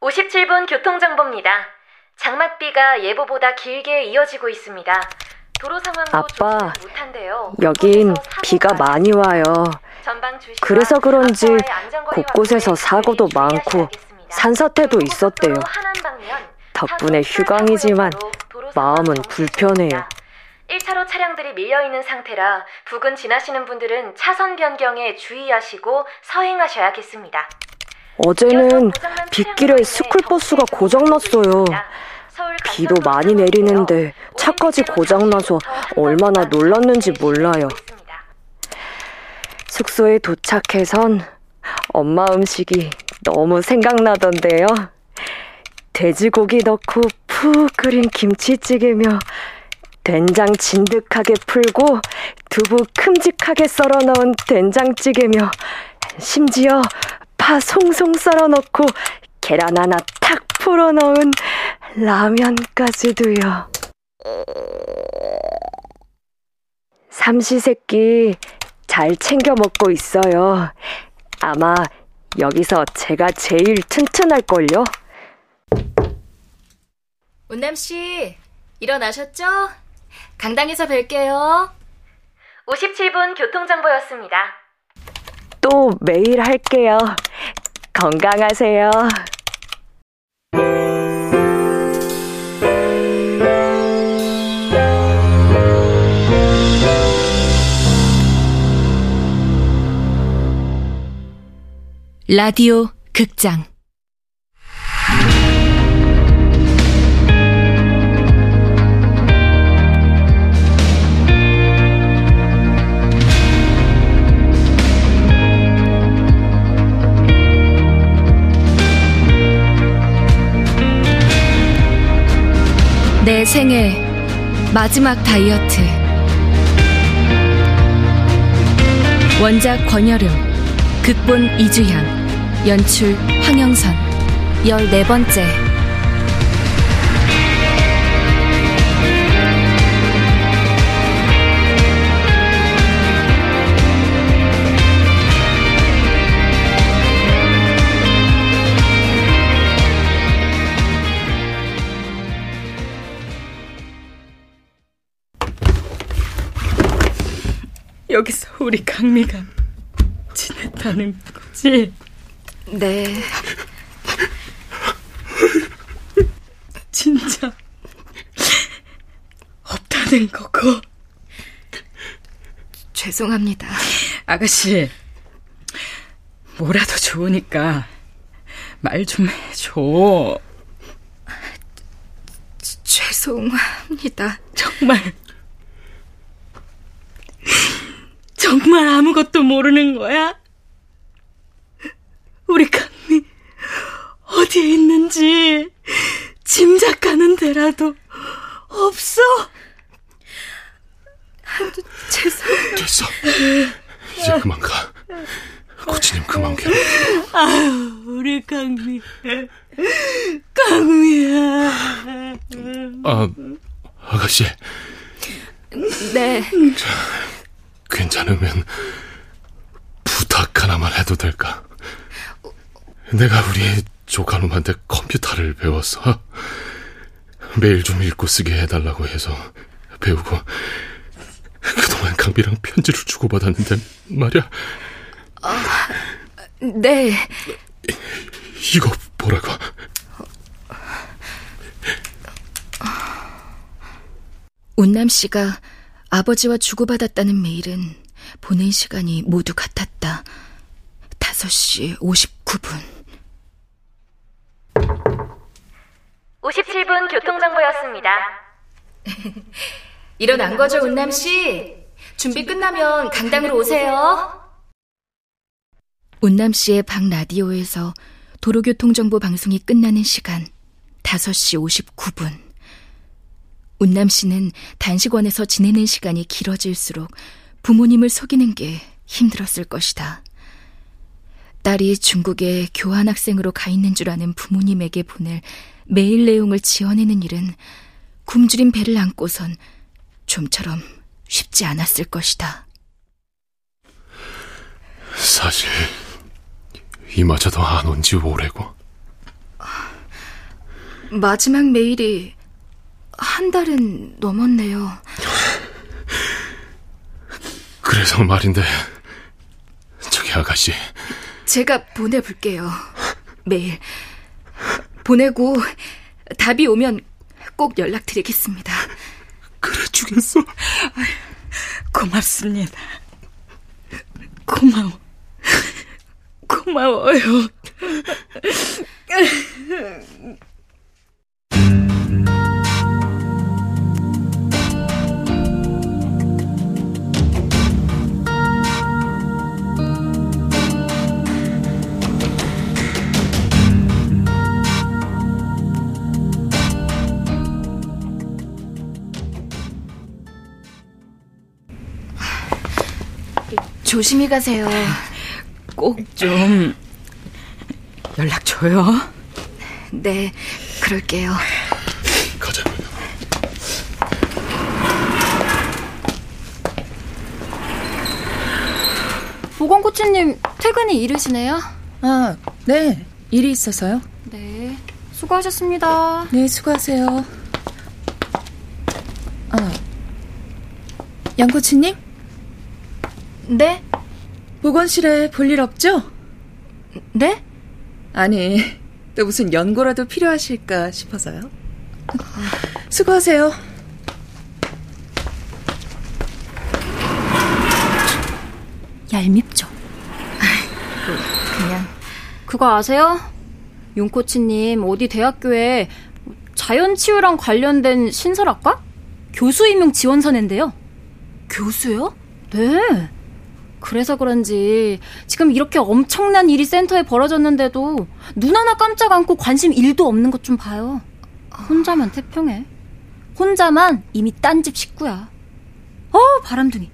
57분 교통정보입니다. 장맛비가 예보보다 길게 이어지고 있습니다. 도로 상황도 아빠, 못한데요. 여긴 비가 많이 와요. 그래서 그런지 곳곳에서 사고도. 많고 산사태도 있었대요. 덕분에 휴강이지만 마음은 불편해요. 1차로 차량들이 밀려 있는 상태라 부근 지나시는 분들은 차선 변경에 주의하시고 서행하셔야겠습니다. 어제는 빗길에 스쿨버스가 고장났어요. 비도 많이 내리는데 차까지 고장나서 얼마나 놀랐는지 몰라요. 숙소에 도착해선 엄마 음식이 너무 생각나던데요. 돼지고기 넣고 푹 끓인 김치찌개며 된장 진득하게 풀고 두부 큼직하게 썰어 넣은 된장찌개며 심지어 파 송송 썰어 넣고 계란 하나 탁 풀어 넣은 라면까지도요. 삼시세끼 잘 챙겨 먹고 있어요. 아마 여기서 제가 제일 튼튼할걸요? 운남 씨, 일어나셨죠? 강당에서 뵐게요. 57분 교통정보였습니다. 또 매일 할게요. 건강하세요. 라디오 극장 생애 마지막 다이어트. 원작 권여름 극본 이주향 연출 황영선. 열네 번째 여기서 우리 강미가 지냈다는 거지? 네. 진짜 없다는 거고? 죄송합니다. 아가씨 뭐라도 좋으니까 말 좀 해줘. 죄송합니다. 정말 정말 아무것도 모르는 거야? 우리 강미 어디에 있는지 짐작하는 데라도 없어? 죄송 됐어. 이제 그만 가. 코치님 그만 괴롭. 아유 우리 강미 강미야 아, 아가씨 네 괜찮으면 부탁 하나만 해도 될까? 내가 우리 조카놈한테 컴퓨터를 배웠어. 매일 좀 읽고 쓰게 해달라고 해서 배우고 그동안 강비랑 편지를 주고받았는데 말이야. 네. 이거 보라고. 운남 씨가 아버지와 주고받았다는 메일은 보낸 시간이 모두 같았다. 5시 59분. 57분 교통정보였습니다. 일어난 거죠, 운남 씨? 준비 끝나면 강당으로 오세요. 운남 씨의 방 라디오에서 도로교통정보 방송이 끝나는 시간 5시 59분. 운남 씨는 단식원에서 지내는 시간이 길어질수록 부모님을 속이는 게 힘들었을 것이다. 딸이 중국에 교환학생으로 가 있는 줄 아는 부모님에게 보낼 메일 내용을 지어내는 일은 굶주린 배를 안고선 좀처럼 쉽지 않았을 것이다. 사실 이마저도 안 온 지 오래고. 마지막 메일이 한 달은 넘었네요. 그래서 말인데, 저기 아가씨. 제가 보내볼게요. 메일. 보내고 답이 오면 꼭 연락드리겠습니다. 그래 주겠어. 고맙습니다. 고마워. 고마워요. 조심히 가세요. 꼭 좀 연락 줘요. 네, 그럴게요. 가자. 보건 코치님 퇴근이 이르시네요? 아, 네. 일이 있어서요. 네. 수고하셨습니다. 네, 수고하세요. 아, 양 코치님? 네? 보건실에 볼 일 없죠? 네? 아니, 또 무슨 연고라도 필요하실까 싶어서요. 수고하세요. 얄밉죠? 그냥 그거 아세요? 윤코치님 어디 대학교에 자연치유랑 관련된 신설학과? 교수 임용 지원서낸데요. 교수요? 네. 그래서 그런지 지금 이렇게 엄청난 일이 센터에 벌어졌는데도 눈 하나 깜짝 않고 관심 1도 없는 것 좀 봐요. 혼자만 태평해. 혼자만 이미 딴 집 식구야. 어, 바람둥이.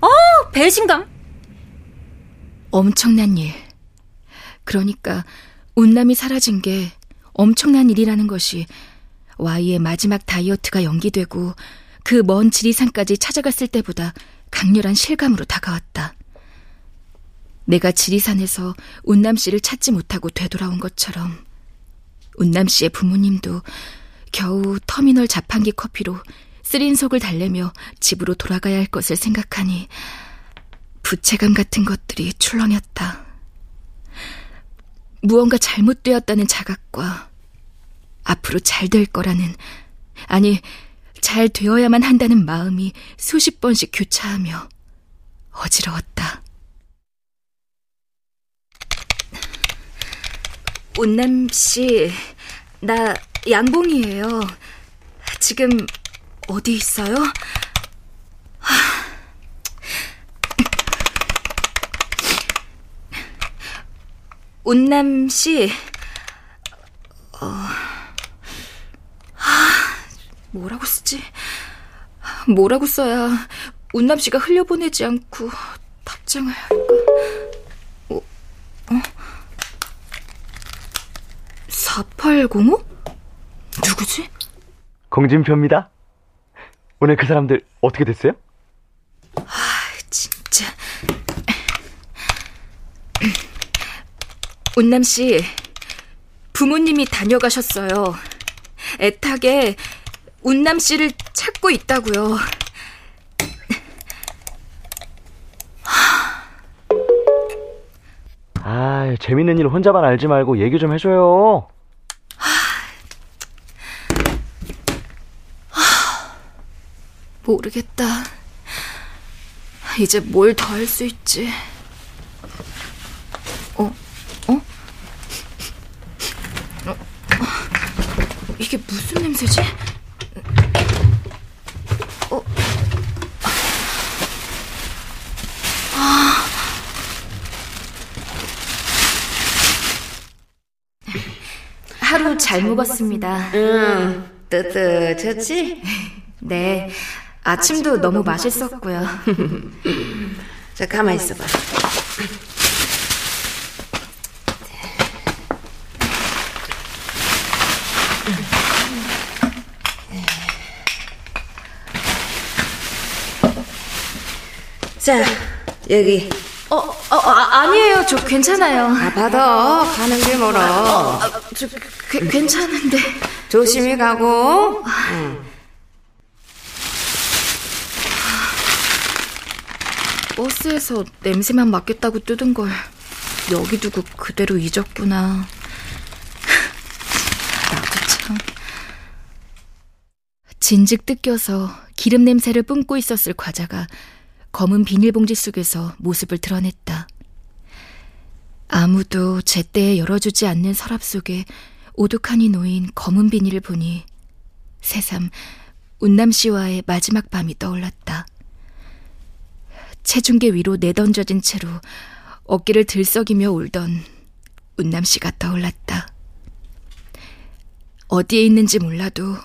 어, 배신감. 엄청난 일. 그러니까 운남이 사라진 게 엄청난 일이라는 것이 Y의 마지막 다이어트가 연기되고 그 먼 지리산까지 찾아갔을 때보다 강렬한 실감으로 다가왔다. 내가 지리산에서 운남 씨를 찾지 못하고 되돌아온 것처럼 운남 씨의 부모님도 겨우 터미널 자판기 커피로 쓰린 속을 달래며 집으로 돌아가야 할 것을 생각하니 부채감 같은 것들이 출렁였다. 무언가 잘못되었다는 자각과 앞으로 잘 될 거라는, 아니, 잘 되어야만 한다는 마음이 수십 번씩 교차하며 어지러웠다. 온남 씨, 나 양봉이에요. 지금 어디 있어요? 온남 씨, 어, 아, 뭐라고 쓰지? 뭐라고 써야 온남 씨가 흘려보내지 않고 답장을 할까? 어, 어? 4805? 누구지? 공진표입니다. 오늘 그 사람들 어떻게 됐어요? 아, 진짜. 온남 씨, 부모님이 다녀가셨어요. 애타게 운남 씨를 찾고 있다고요. 아, 재밌는 일 혼자만 알지 말고 얘기 좀 해줘요. 모르겠다. 이제 뭘 더 할 수 있지? 어? 어? 어? 이게 무슨 냄새지? 어? 아. 하루 잘 먹었습니다. 응, 뜨뜻했지? 네, 아침도 너무 맛있었고요. 자, 가만히 있어봐. 자, 여기. 어, 어, 아, 아니에요. 저 괜찮아요. 아, 받아. 가는 게 멀어. 저, 그, 괜찮은데. 조심히 가고. 응. 버스에서 냄새만 맡겠다고 뜯은 걸 여기 두고 그대로 잊었구나. 나도 참. 진즉 뜯겨서 기름 냄새를 뿜고 있었을 과자가 검은 비닐봉지 속에서 모습을 드러냈다. 아무도 제때에 열어주지 않는 서랍 속에 오독하니 놓인 검은 비닐을 보니 새삼 운남 씨와의 마지막 밤이 떠올랐다. 체중계 위로 내던져진 채로 어깨를 들썩이며 울던 운남 씨가 떠올랐다. 어디에 있는지 몰라도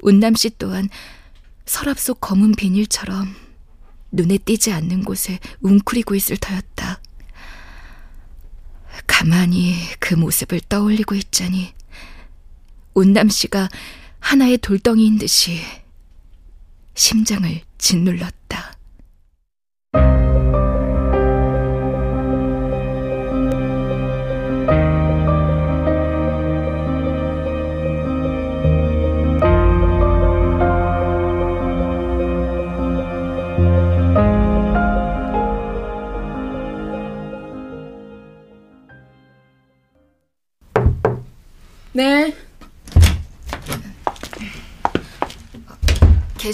운남 씨 또한 서랍 속 검은 비닐처럼 눈에 띄지 않는 곳에 웅크리고 있을 터였다. 가만히 그 모습을 떠올리고 있자니 운남 씨가 하나의 돌덩이인 듯이 심장을 짓눌렀다.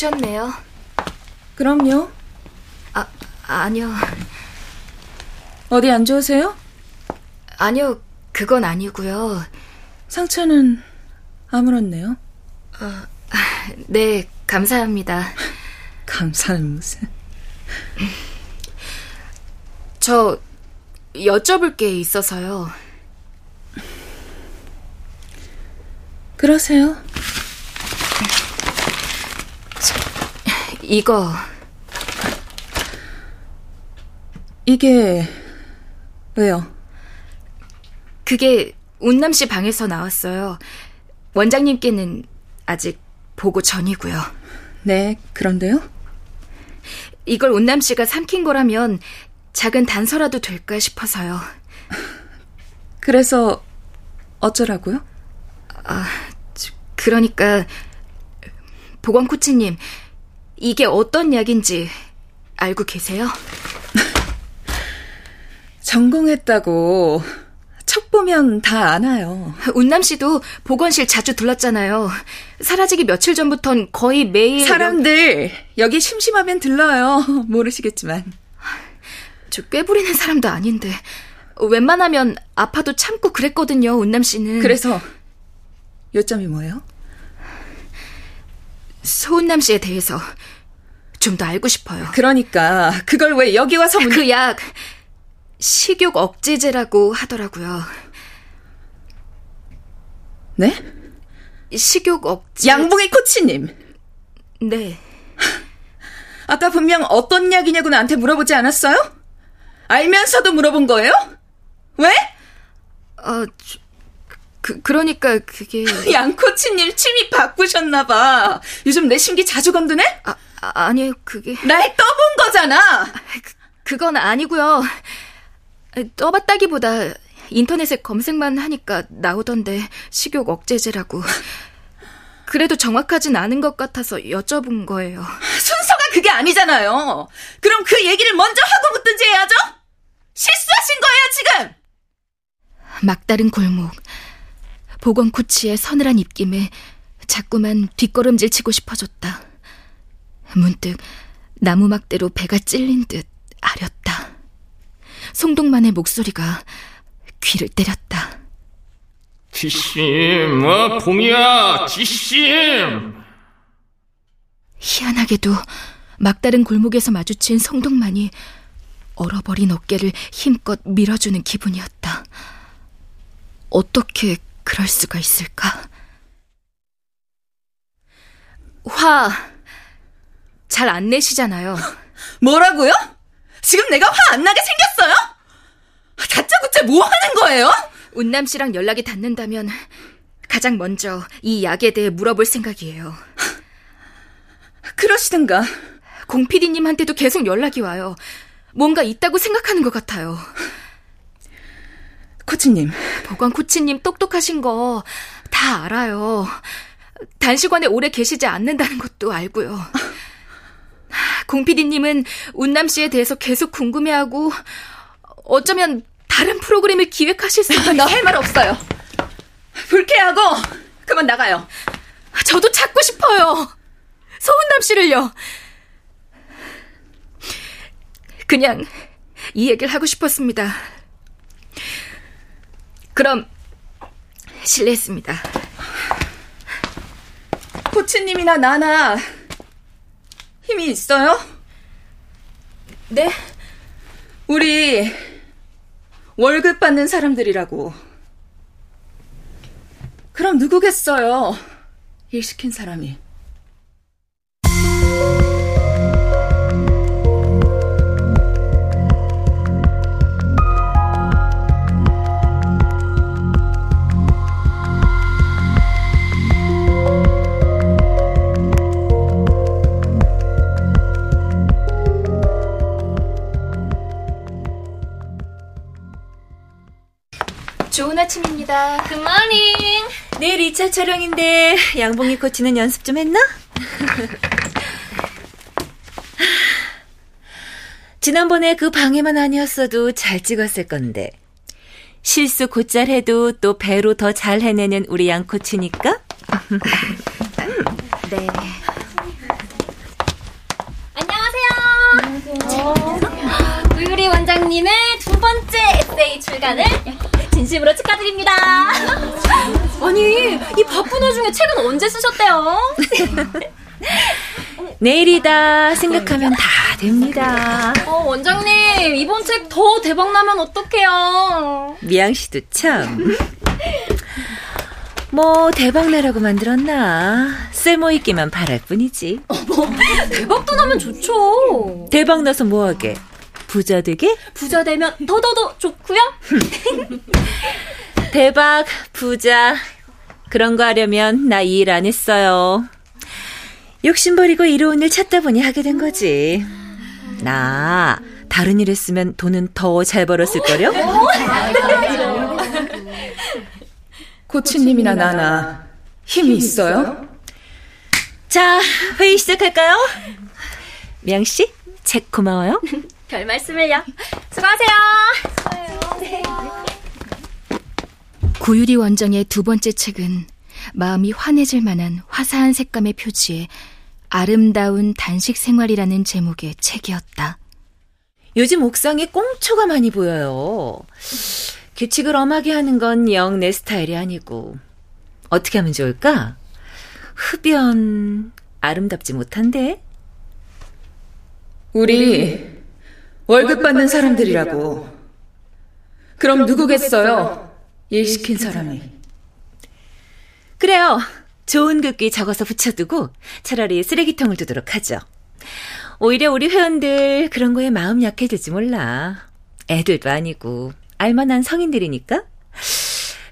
계셨네요. 그럼요. 아, 아니요. 어디 안 좋으세요? 아니요, 그건 아니고요. 상처는 아물었네요. 어, 네, 감사합니다. 감사는 무슨. 저 여쭤볼 게 있어서요. 그러세요. 이거 이게 왜요? 그게 운남 씨 방에서 나왔어요. 원장님께는 아직 보고 전이고요. 네, 그런데요? 이걸 운남 씨가 삼킨 거라면 작은 단서라도 될까 싶어서요. 그래서 어쩌라고요? 아, 그러니까 보건 코치님 이게 어떤 약인지 알고 계세요? 전공했다고 척 보면 다 아나요. 운남 씨도 보건실 자주 들렀잖아요. 사라지기 며칠 전부턴 거의 매일 사람들 여기 심심하면 들러요. 모르시겠지만. 저 꾀부리는 사람도 아닌데 웬만하면 아파도 참고 그랬거든요. 운남 씨는. 그래서 요점이 뭐예요? 소은남 씨에 대해서 좀 더 알고 싶어요. 그러니까 그걸 왜 여기 와서 문... 그약 식욕 억제제라고 하더라고요. 네? 식욕 억제 양봉이 코치님. 네. 아까 분명 어떤 약이냐고 나한테 물어보지 않았어요? 알면서도 물어본 거예요? 왜? 어, 그, 그러니까 그게. 양 코치님 취미 바꾸셨나봐. 요즘 내 심기 자주 건드네? 아, 아 니요 그게. 날 떠본 거잖아! 그, 그건 아니고요. 떠봤다기보다 인터넷에 검색만 하니까 나오던데 식욕 억제제라고. 그래도 정확하진 않은 것 같아서 여쭤본 거예요. 순서가 그게 아니잖아요. 그럼 그 얘기를 먼저 하고 묻든지 해야죠? 실수하신 거예요, 지금! 막다른 골목. 보건 코치의 서늘한 입김에 자꾸만 뒷걸음질 치고 싶어졌다. 문득 나무 막대로 배가 찔린 듯 아렸다. 송동만의 목소리가 귀를 때렸다. 지심, 어, 봉이야, 지심! 희한하게도 막다른 골목에서 마주친 송동만이 얼어버린 어깨를 힘껏 밀어주는 기분이었다. 어떻게 그럴 수가 있을까? 화, 잘 안 내시잖아요. 뭐라고요? 지금 내가 화 안 나게 생겼어요? 다짜고짜 뭐 하는 거예요? 운남 씨랑 연락이 닿는다면 가장 먼저 이 약에 대해 물어볼 생각이에요. 그러시든가. 공 PD님한테도 계속 연락이 와요. 뭔가 있다고 생각하는 것 같아요. 코치님. 보건 코치님 똑똑하신 거다다 알아요. 단식원에 오래 계시지 않는다는 것도 알고요. 공피디님은 운남 씨에 대해서 계속 궁금해하고 어쩌면 다른 프로그램을 기획하실 수도 있어요. 나할 말 없어요. 불쾌하고 그만 나가요. 저도 찾고 싶어요. 서운남 씨를요. 그냥 이 얘기를 하고 싶었습니다. 그럼 실례했습니다. 코치님이나 나나 힘이 있어요? 네? 우리 월급 받는 사람들이라고. 그럼 누구겠어요? 일 시킨 사람이. 좋은 아침입니다. 굿모닝. 내일 2차 촬영인데 양봉이 코치는 연습 좀 했나? 지난번에 그 방해만 아니었어도 잘 찍었을 건데 실수 곧잘 해도 또 배로 더 잘 해내는 우리 양 코치니까. 네. 안녕하세요. 우유리 원장님의 두 번째 에세이 출간을 진심으로 축하드립니다. 아니, 이 바쁜 와중에 책은 언제 쓰셨대요? 내일이다 생각하면 다 됩니다. 어, 원장님, 이번 책 더 대박 나면 어떡해요? 미양 씨도 참. 뭐 대박 나라고 만들었나 쓸모 있기만 바랄 뿐이지. 어머, 대박도 나면 좋죠. 대박 나서 뭐하게? 부자 되게? 부자 되면 더더더 좋고요. 대박, 부자. 그런 거 하려면 나 이 일 안 했어요. 욕심 버리고 이로운 일 찾다 보니 하게 된 거지. 나 다른 일 했으면 돈은 더 잘 벌었을걸요? 코치님이나 나나 힘이 있어요? 자, 회의 시작할까요? 미양 씨, 책 고마워요. 별 말씀을요. 수고하세요. 구유리 원장의 두 번째 책은 마음이 환해질 만한 화사한 색감의 표지에 아름다운 단식 생활이라는 제목의 책이었다. 요즘 옥상에 꽁초가 많이 보여요. 규칙을 엄하게 하는 건 영 내 스타일이 아니고. 어떻게 하면 좋을까? 흡연, 아름답지 못한데? 우리 월급 받는 사람들이라고. 그럼 누구겠어요? 일 시킨 사람이. 그래요. 좋은 글귀 적어서 붙여두고 차라리 쓰레기통을 두도록 하죠. 오히려 우리 회원들 그런 거에 마음 약해질지 몰라. 애들도 아니고 알만한 성인들이니까.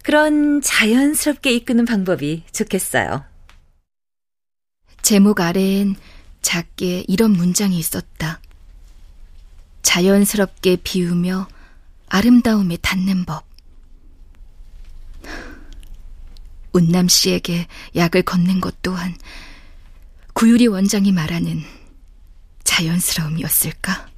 그런 자연스럽게 이끄는 방법이 좋겠어요. 제목 아래엔 작게 이런 문장이 있었다. 자연스럽게 비우며 아름다움에 닿는 법. 운남 씨에게 약을 건넨 것 또한 구유리 원장이 말하는 자연스러움이었을까?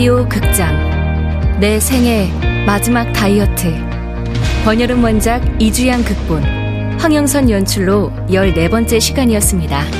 라디오 극장. 내 생애 마지막 다이어트. 권여름 원작 이주양 극본. 황영선 연출로 14번째 시간이었습니다.